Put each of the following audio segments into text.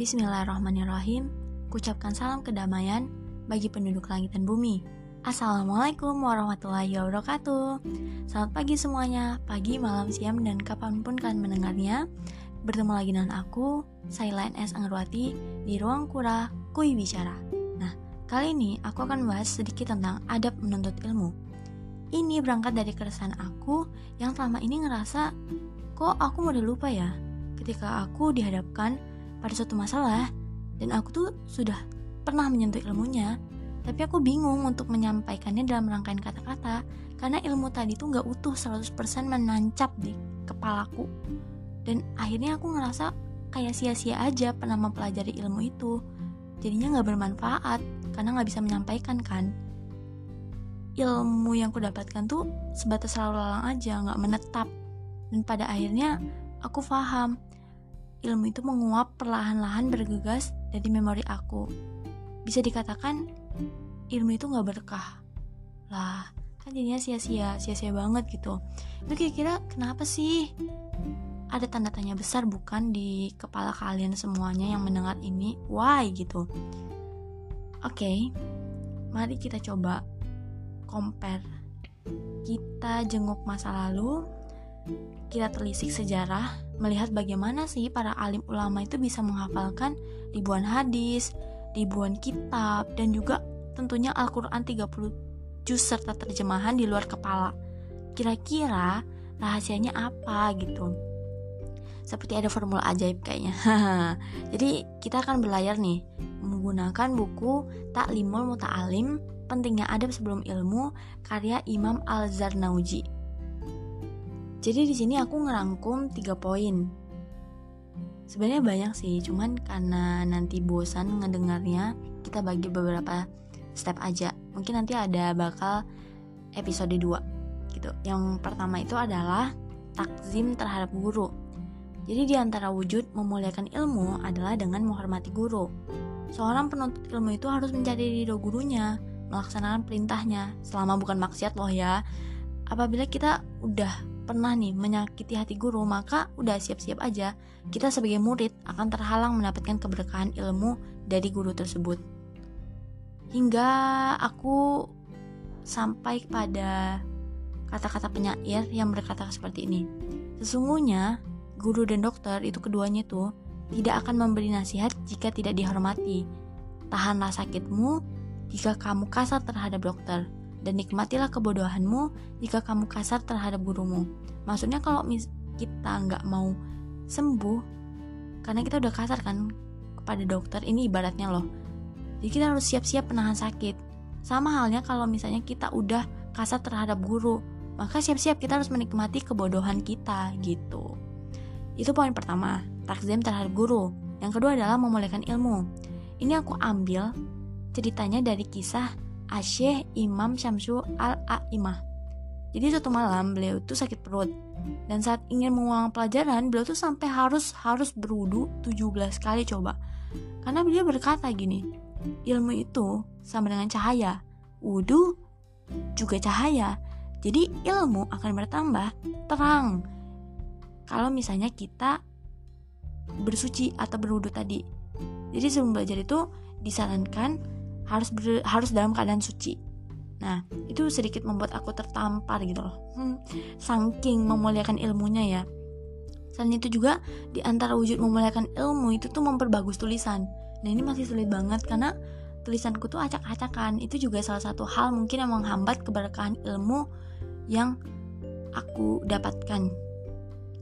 Bismillahirrahmanirrahim. Kucapkan salam kedamaian bagi penduduk langit dan bumi. Assalamualaikum warahmatullahi wabarakatuh. Selamat pagi semuanya, pagi, malam, siang, dan kapan pun kalian mendengarnya. Bertemu lagi dengan aku, Sailain S. Anggerwati, di Ruang Kura Kui Bicara. Nah, kali ini aku akan bahas sedikit tentang adab menuntut ilmu. Ini berangkat dari keresahan aku yang selama ini ngerasa, kok aku mudah lupa ya ketika aku dihadapkan pada suatu masalah. Dan aku tuh sudah pernah menyentuh ilmunya. Tapi aku bingung untuk menyampaikannya dalam rangkaian kata-kata. Karena ilmu tadi tuh nggak utuh 100% menancap di kepalaku. Dan akhirnya aku ngerasa kayak sia-sia aja pernah mempelajari ilmu itu. Jadinya nggak bermanfaat karena nggak bisa menyampaikan kan? Ilmu yang aku dapatkan tuh sebatas lalu lalang aja nggak menetap. Dan pada akhirnya aku paham ilmu itu menguap perlahan-lahan bergegas dari memori aku. Bisa dikatakan ilmu itu gak berkah. Lah, kan jadinya sia-sia, sia-sia banget gitu. Itu kira-kira kenapa sih? Ada tanda tanya besar bukan di kepala kalian semuanya yang mendengar ini? Why gitu? Oke, okay, mari kita coba compare. Kita jenguk masa lalu, kita telisik sejarah, melihat bagaimana sih para alim ulama itu bisa menghafalkan ribuan hadis, ribuan kitab, dan juga tentunya Al-Quran 30 juz serta terjemahan di luar kepala. Kira-kira rahasianya apa gitu? Seperti ada formula ajaib kayaknya. Jadi kita akan berlayar nih menggunakan buku Taklimul Muta'alim Pentingnya Adab Sebelum Ilmu karya Imam Al-Zarnauji jadi di sini aku ngerangkum tiga poin. Sebenarnya banyak sih, cuman karena nanti bosan ngedengarnya, kita bagi beberapa step aja. Mungkin nanti ada bakal episode 2 gitu. Yang pertama itu adalah takzim terhadap guru. Jadi di antara wujud memuliakan ilmu adalah dengan menghormati guru. Seorang penuntut ilmu itu harus mencari ridho gurunya, melaksanakan perintahnya, selama bukan maksiat loh ya. Apabila kita udah pernah nih menyakiti hati guru, maka udah siap-siap aja kita sebagai murid akan terhalang mendapatkan keberkahan ilmu dari guru tersebut. Hingga aku sampai pada kata-kata penyair yang berkata seperti ini. Sesungguhnya, guru dan dokter itu keduanya tuh tidak akan memberi nasihat jika tidak dihormati. Tahanlah sakitmu jika kamu kasar terhadap dokter dan nikmatilah kebodohanmu jika kamu kasar terhadap gurumu. Maksudnya kalau kita nggak mau sembuh, karena kita udah kasar kan kepada dokter, ini ibaratnya loh. Jadi kita harus siap-siap menahan sakit. Sama halnya kalau misalnya kita udah kasar terhadap guru, maka siap-siap kita harus menikmati kebodohan kita gitu. Itu poin pertama, takzim terhadap guru. Yang kedua adalah memuliakan ilmu. Ini aku ambil ceritanya dari kisah Asyih Imam Syamsu Al-A'imah. Jadi suatu malam beliau tuh sakit perut dan saat ingin mengulang pelajaran beliau tuh sampai harus harus berwudu 17 kali coba. Karena beliau berkata gini, ilmu itu sama dengan cahaya, wudu juga cahaya. Jadi ilmu akan bertambah terang. Kalau misalnya kita bersuci atau berwudu tadi. Jadi sebelum belajar itu disarankan harus ber, harus dalam keadaan suci. Nah itu sedikit membuat aku tertampar gitu loh. Hmm, saking memuliakan ilmunya ya. Selain itu juga di antara wujud memuliakan ilmu itu tuh memperbagus tulisan. Nah ini masih sulit banget karena tulisanku tuh acak-acakan. Itu juga salah satu hal mungkin yang menghambat keberkahan ilmu yang aku dapatkan.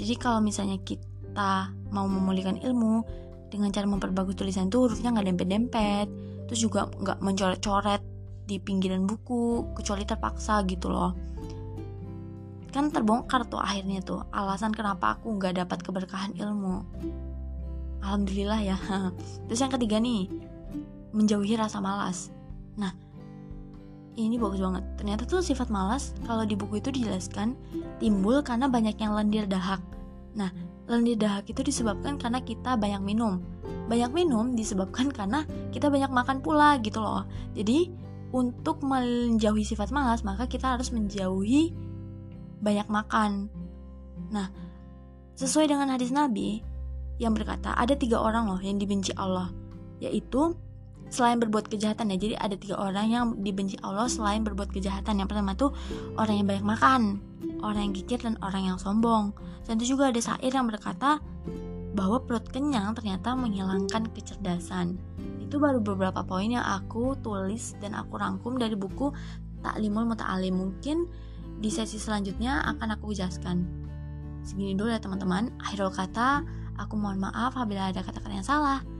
Jadi kalau misalnya kita mau memulihkan ilmu dengan cara memperbagus tulisan tuh hurufnya nggak dempet-dempet terus juga nggak mencoret-coret di pinggiran buku kecuali terpaksa gitu loh. Kan terbongkar tuh akhirnya tuh alasan kenapa aku nggak dapat keberkahan ilmu. Alhamdulillah ya. Terus yang ketiga nih menjauhi rasa malas. Nah ini bagus banget. Ternyata tuh sifat malas kalau di buku itu dijelaskan timbul karena banyak yang lendir dahak nah lendir dahak itu disebabkan karena kita banyak minum banyak minum disebabkan karena kita banyak makan pula gitu loh. Jadi untuk menjauhi sifat malas maka kita harus menjauhi banyak makan. Nah, sesuai dengan hadis Nabi, yang berkata ada tiga orang loh yang dibenci Allah, yaitu selain berbuat kejahatan ya. Jadi ada tiga orang yang dibenci Allah selain berbuat kejahatan. Yang pertama tuh orang yang banyak makan, orang yang gigit dan orang yang sombong. Dan itu juga ada syair yang berkata bahwa perut kenyang ternyata menghilangkan kecerdasan. Itu baru beberapa poin yang aku tulis dan aku rangkum dari buku Taklimul Muta'alim. Mungkin di sesi selanjutnya akan aku jelaskan. Segini dulu ya teman-teman. Akhirul kata, aku mohon maaf apabila ada kata-kata yang salah.